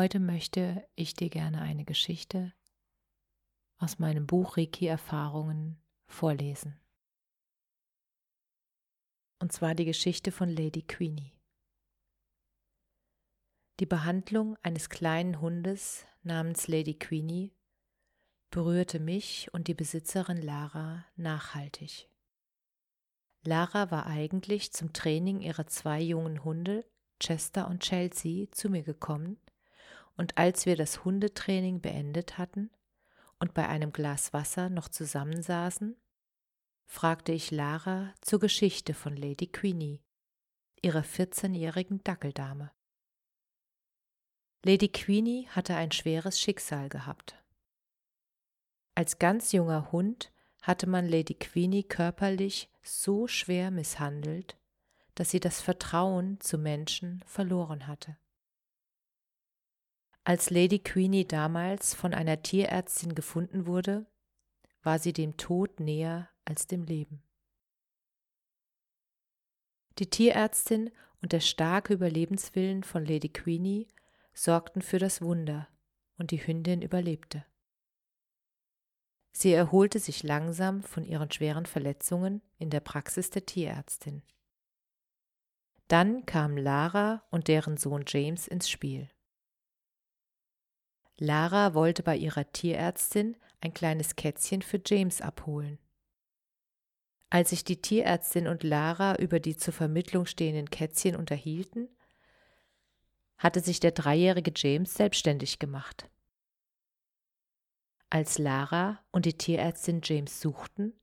Heute möchte ich dir gerne eine Geschichte aus meinem Buch Reiki Erfahrungen vorlesen. Und zwar die Geschichte von Lady Queenie. Die Behandlung eines kleinen Hundes namens Lady Queenie berührte mich und die Besitzerin Lara nachhaltig. Lara war eigentlich zum Training ihrer zwei jungen Hunde, Chester und Chelsea, zu mir gekommen, und als wir das Hundetraining beendet hatten, und bei einem Glas Wasser noch zusammensaßen, fragte ich Lara zur Geschichte von Lady Queenie, ihrer 14-jährigen Dackeldame. Lady Queenie hatte ein schweres Schicksal gehabt. Als ganz junger Hund hatte man Lady Queenie körperlich so schwer misshandelt, dass sie das Vertrauen zu Menschen verloren hatte. Als Lady Queenie damals von einer Tierärztin gefunden wurde, war sie dem Tod näher als dem Leben. Die Tierärztin und der starke Überlebenswillen von Lady Queenie sorgten für das Wunder und die Hündin überlebte. Sie erholte sich langsam von ihren schweren Verletzungen in der Praxis der Tierärztin. Dann kamen Lara und deren Sohn James ins Spiel. Lara wollte bei ihrer Tierärztin ein kleines Kätzchen für James abholen. Als sich die Tierärztin und Lara über die zur Vermittlung stehenden Kätzchen unterhielten, hatte sich der dreijährige James selbstständig gemacht. Als Lara und die Tierärztin James suchten,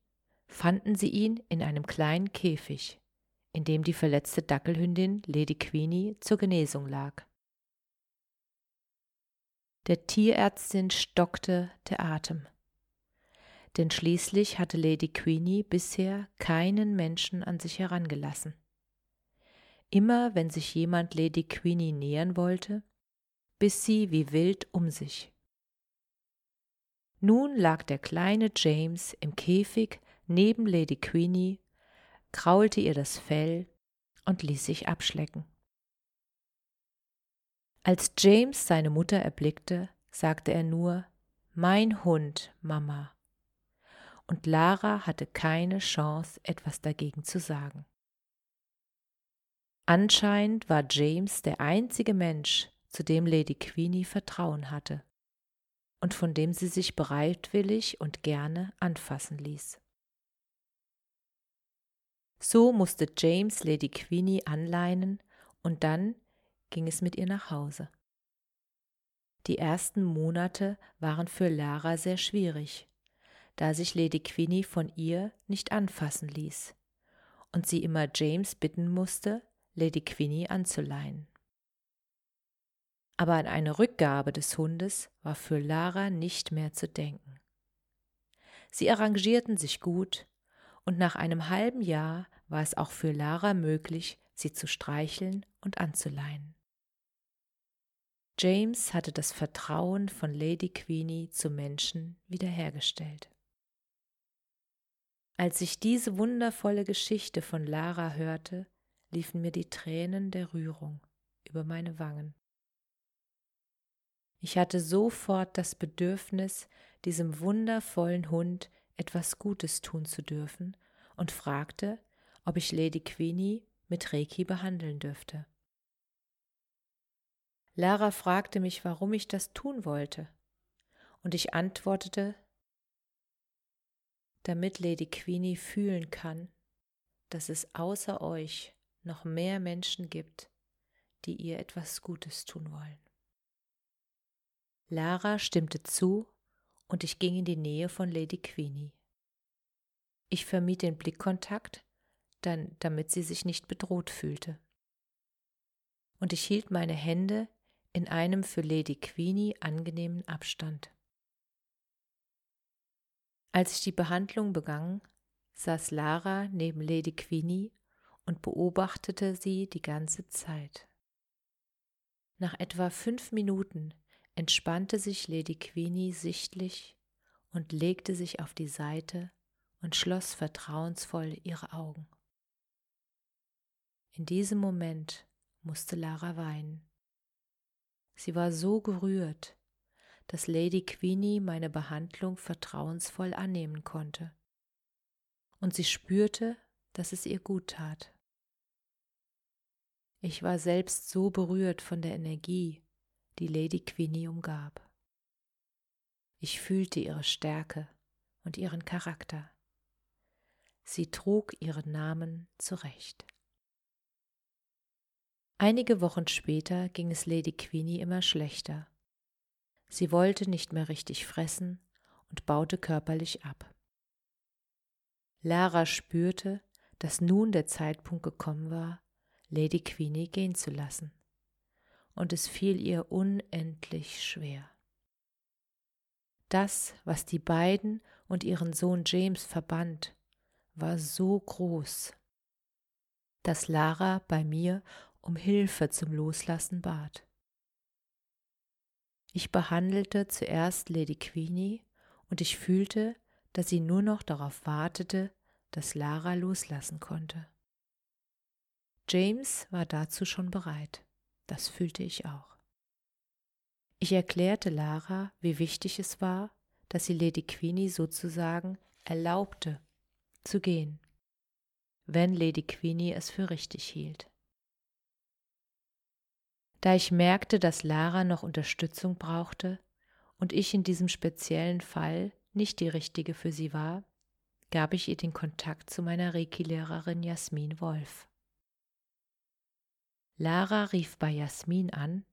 fanden sie ihn in einem kleinen Käfig, in dem die verletzte Dackelhündin Lady Queenie zur Genesung lag. Der Tierärztin stockte der Atem. Denn schließlich hatte Lady Queenie bisher keinen Menschen an sich herangelassen. Immer wenn sich jemand Lady Queenie nähern wollte, biss sie wie wild um sich. Nun lag der kleine James im Käfig neben Lady Queenie, kraulte ihr das Fell und ließ sich abschlecken. Als James seine Mutter erblickte, sagte er nur Mein Hund, Mama. Und Lara hatte keine Chance, etwas dagegen zu sagen. Anscheinend war James der einzige Mensch, zu dem Lady Queenie Vertrauen hatte und von dem sie sich bereitwillig und gerne anfassen ließ. So musste James Lady Queenie anleinen und dann ging es mit ihr nach Hause. Die ersten Monate waren für Lara sehr schwierig, da sich Lady Queenie von ihr nicht anfassen ließ und sie immer James bitten musste, Lady Queenie anzuleihen. Aber an eine Rückgabe des Hundes war für Lara nicht mehr zu denken. Sie arrangierten sich gut, und nach einem halben Jahr war es auch für Lara möglich, sie zu streicheln und anzuleihen. James hatte das Vertrauen von Lady Queenie zu Menschen wiederhergestellt. Als ich diese wundervolle Geschichte von Lara hörte, liefen mir die Tränen der Rührung über meine Wangen. Ich hatte sofort das Bedürfnis, diesem wundervollen Hund etwas Gutes tun zu dürfen und fragte, ob ich Lady Queenie mit Reiki behandeln dürfte. Lara fragte mich, warum ich das tun wollte, und ich antwortete, damit Lady Queenie fühlen kann, dass es außer euch noch mehr Menschen gibt, die ihr etwas Gutes tun wollen. Lara stimmte zu und ich ging in die Nähe von Lady Queenie. Ich vermied den Blickkontakt, dann, damit sie sich nicht bedroht fühlte. Und ich hielt meine Hände in einem für Lady Queenie angenehmen Abstand. Als ich die Behandlung begann, saß Lara neben Lady Queenie und beobachtete sie die ganze Zeit. Nach etwa fünf Minuten entspannte sich Lady Queenie sichtlich und legte sich auf die Seite und schloss vertrauensvoll ihre Augen. In diesem Moment musste Lara weinen. Sie war so gerührt, dass Lady Queenie meine Behandlung vertrauensvoll annehmen konnte, und sie spürte, dass es ihr gut tat. Ich war selbst so berührt von der Energie, die Lady Queenie umgab. Ich fühlte ihre Stärke und ihren Charakter. Sie trug ihren Namen zurecht. Einige Wochen später ging es Lady Queenie immer schlechter. Sie wollte nicht mehr richtig fressen und baute körperlich ab. Lara spürte, dass nun der Zeitpunkt gekommen war, Lady Queenie gehen zu lassen, und es fiel ihr unendlich schwer. Das, was die beiden und ihren Sohn James verband, war so groß, dass Lara bei mir um Hilfe zum Loslassen bat. Ich behandelte zuerst Lady Queenie und ich fühlte, dass sie nur noch darauf wartete, dass Lara loslassen konnte. James war dazu schon bereit. Das fühlte ich auch. Ich erklärte Lara, wie wichtig es war, dass sie Lady Queenie sozusagen erlaubte, zu gehen, wenn Lady Queenie es für richtig hielt. Da ich merkte, dass Lara noch Unterstützung brauchte und ich in diesem speziellen Fall nicht die richtige für sie war, gab ich ihr den Kontakt zu meiner Reiki-Lehrerin Jasmin Wolf. Lara rief bei Jasmin an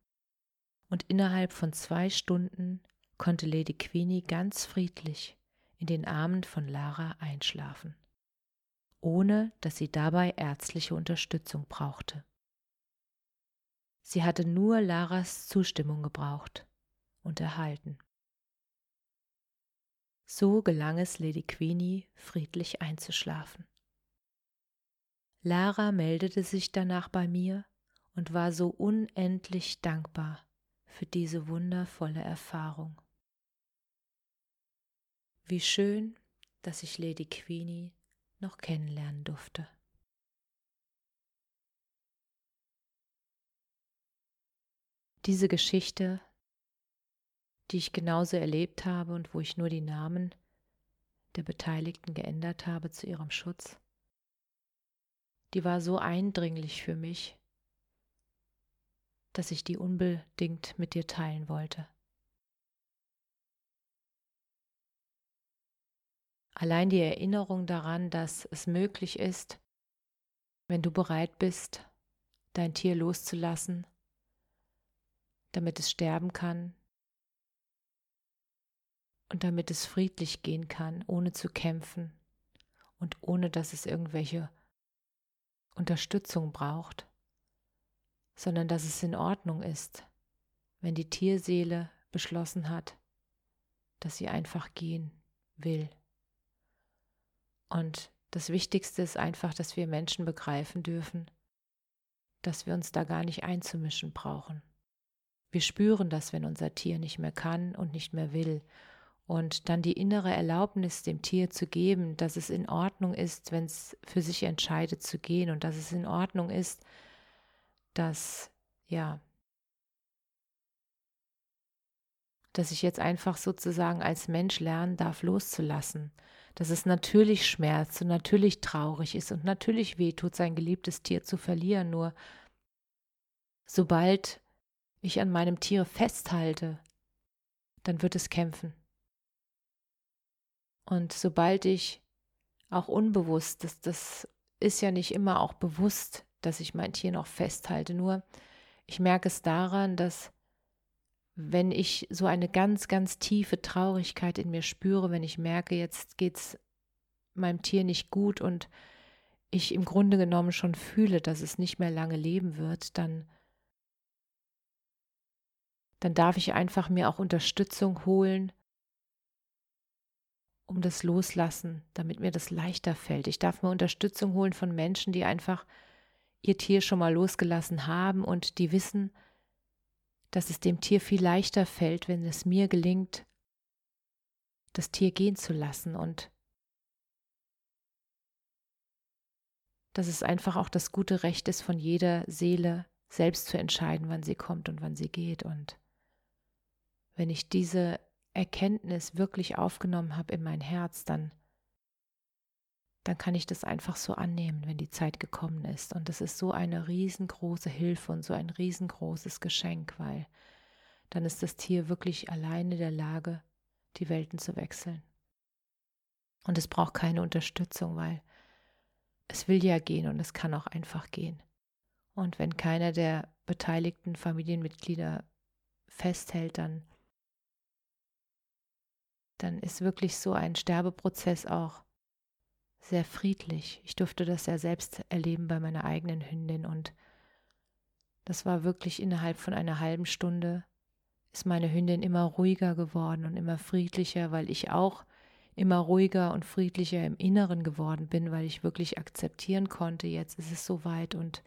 und innerhalb von zwei Stunden konnte Lady Queenie ganz friedlich in den Armen von Lara einschlafen, ohne dass sie dabei ärztliche Unterstützung brauchte. Sie hatte nur Laras Zustimmung gebraucht und erhalten. So gelang es Lady Queenie, friedlich einzuschlafen. Lara meldete sich danach bei mir und war so unendlich dankbar für diese wundervolle Erfahrung. Wie schön, dass ich Lady Queenie noch kennenlernen durfte. Diese Geschichte, die ich genauso erlebt habe und wo ich nur die Namen der Beteiligten geändert habe zu ihrem Schutz, die war so eindringlich für mich, dass ich die unbedingt mit dir teilen wollte. Allein die Erinnerung daran, dass es möglich ist, wenn du bereit bist, dein Tier loszulassen, damit es sterben kann und damit es friedlich gehen kann, ohne zu kämpfen und ohne dass es irgendwelche Unterstützung braucht, sondern dass es in Ordnung ist, wenn die Tierseele beschlossen hat, dass sie einfach gehen will. Und das Wichtigste ist einfach, dass wir Menschen begreifen dürfen, dass wir uns da gar nicht einzumischen brauchen. Wir spüren das, wenn unser Tier nicht mehr kann und nicht mehr will. Und dann die innere Erlaubnis dem Tier zu geben, dass es in Ordnung ist, wenn es für sich entscheidet zu gehen und dass es in Ordnung ist, dass, ja, dass ich jetzt einfach sozusagen als Mensch lernen darf, loszulassen. Dass es natürlich schmerzt und natürlich traurig ist und natürlich wehtut, sein geliebtes Tier zu verlieren. Nur sobald ich an meinem Tier festhalte, dann wird es kämpfen. Und sobald ich auch unbewusst, das, das ist ja nicht immer auch bewusst, dass ich mein Tier noch festhalte. Nur ich merke es daran, dass wenn ich so eine ganz, ganz tiefe Traurigkeit in mir spüre, wenn ich merke, jetzt geht es meinem Tier nicht gut und ich im Grunde genommen schon fühle, dass es nicht mehr lange leben wird, dann, dann darf ich einfach mir auch Unterstützung holen, um das Loslassen, damit mir das leichter fällt. Ich darf mir Unterstützung holen von Menschen, die einfach ihr Tier schon mal losgelassen haben und die wissen, dass es dem Tier viel leichter fällt, wenn es mir gelingt, das Tier gehen zu lassen und dass es einfach auch das gute Recht ist von jeder Seele, selbst zu entscheiden, wann sie kommt und wann sie geht. Und wenn ich diese Erkenntnis wirklich aufgenommen habe in mein Herz, dann, dann kann ich das einfach so annehmen, wenn die Zeit gekommen ist. Und das ist so eine riesengroße Hilfe und so ein riesengroßes Geschenk, weil dann ist das Tier wirklich alleine in der Lage, die Welten zu wechseln. Und es braucht keine Unterstützung, weil es will ja gehen und es kann auch einfach gehen. Und wenn keiner der beteiligten Familienmitglieder festhält, dann, dann ist wirklich so ein Sterbeprozess auch sehr friedlich. Ich durfte das ja selbst erleben bei meiner eigenen Hündin und das war wirklich innerhalb von einer halben Stunde ist meine Hündin immer ruhiger geworden und immer friedlicher, weil ich auch immer ruhiger und friedlicher im Inneren geworden bin, weil ich wirklich akzeptieren konnte, jetzt ist es soweit und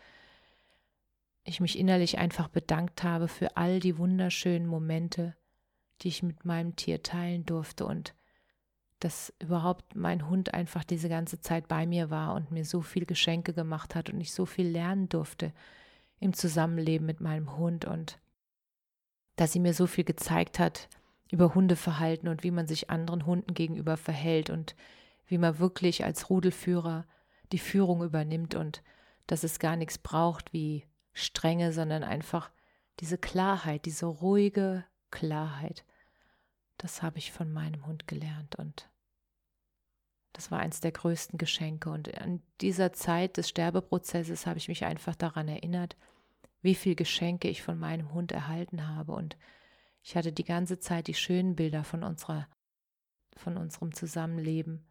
ich mich innerlich einfach bedankt habe für all die wunderschönen Momente, die ich mit meinem Tier teilen durfte und dass überhaupt mein Hund einfach diese ganze Zeit bei mir war und mir so viel Geschenke gemacht hat und ich so viel lernen durfte im Zusammenleben mit meinem Hund und dass sie mir so viel gezeigt hat, über Hundeverhalten und wie man sich anderen Hunden gegenüber verhält und wie man wirklich als Rudelführer die Führung übernimmt und dass es gar nichts braucht wie Strenge, sondern einfach diese Klarheit, diese ruhige Klarheit. Das habe ich von meinem Hund gelernt und das war eins der größten Geschenke. Und an dieser Zeit des Sterbeprozesses habe ich mich einfach daran erinnert, wie viel Geschenke ich von meinem Hund erhalten habe und ich hatte die ganze Zeit die schönen Bilder von unserer, von unserem Zusammenleben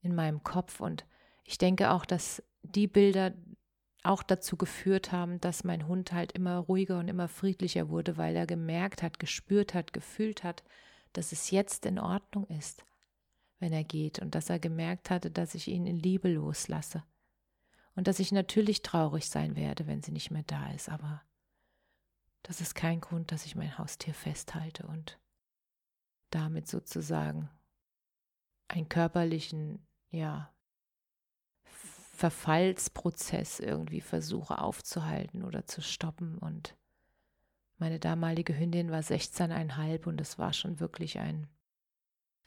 in meinem Kopf und ich denke auch, dass die Bilder auch dazu geführt haben, dass mein Hund halt immer ruhiger und immer friedlicher wurde, weil er gemerkt hat, gespürt hat, gefühlt hat, dass es jetzt in Ordnung ist, wenn er geht und dass er gemerkt hatte, dass ich ihn in Liebe loslasse. Und dass ich natürlich traurig sein werde, wenn sie nicht mehr da ist, aber das ist kein Grund, dass ich mein Haustier festhalte und damit sozusagen einen körperlichen, ja, Verfallsprozess irgendwie versuche aufzuhalten oder zu stoppen. Und meine damalige Hündin war 16,5 und es war schon wirklich ein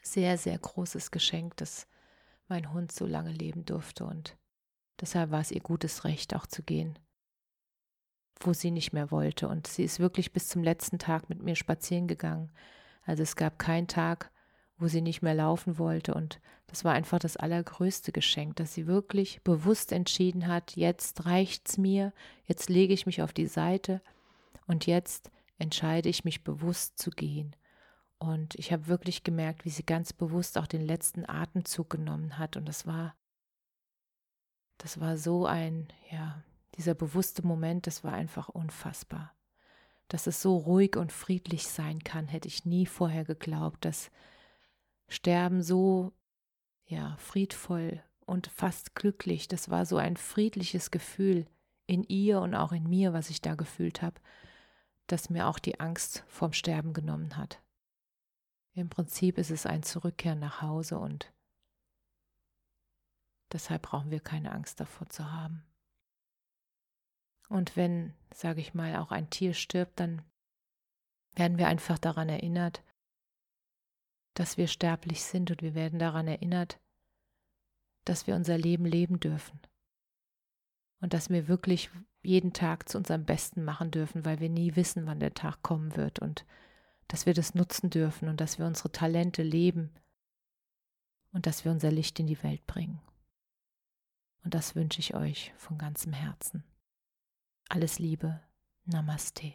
sehr, sehr großes Geschenk, dass mein Hund so lange leben durfte und deshalb war es ihr gutes Recht, auch zu gehen wo sie nicht mehr wollte. Und sie ist wirklich bis zum letzten Tag mit mir spazieren gegangen. Also es gab keinen Tag, wo sie nicht mehr laufen wollte. Und das war einfach das allergrößte Geschenk, dass sie wirklich bewusst entschieden hat, jetzt reicht's mir, jetzt lege ich mich auf die Seite und jetzt entscheide ich mich bewusst zu gehen. Und ich habe wirklich gemerkt, wie sie ganz bewusst auch den letzten Atemzug genommen hat. Und das war, das war so ein, ja, dieser bewusste Moment, das war einfach unfassbar. Dass es so ruhig und friedlich sein kann, hätte ich nie vorher geglaubt, dass Sterben so, ja, friedvoll und fast glücklich, das war so ein friedliches Gefühl in ihr und auch in mir, was ich da gefühlt habe, das mir auch die Angst vorm Sterben genommen hat. Im Prinzip ist es ein Zurückkehren nach Hause und deshalb brauchen wir keine Angst davor zu haben. Und wenn, sage ich mal, auch ein Tier stirbt, dann werden wir einfach daran erinnert, dass wir sterblich sind und wir werden daran erinnert, dass wir unser Leben leben dürfen und dass wir wirklich jeden Tag zu unserem Besten machen dürfen, weil wir nie wissen, wann der Tag kommen wird und dass wir das nutzen dürfen und dass wir unsere Talente leben und dass wir unser Licht in die Welt bringen. Und das wünsche ich euch von ganzem Herzen. Alles Liebe. Namaste.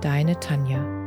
deine Tanja.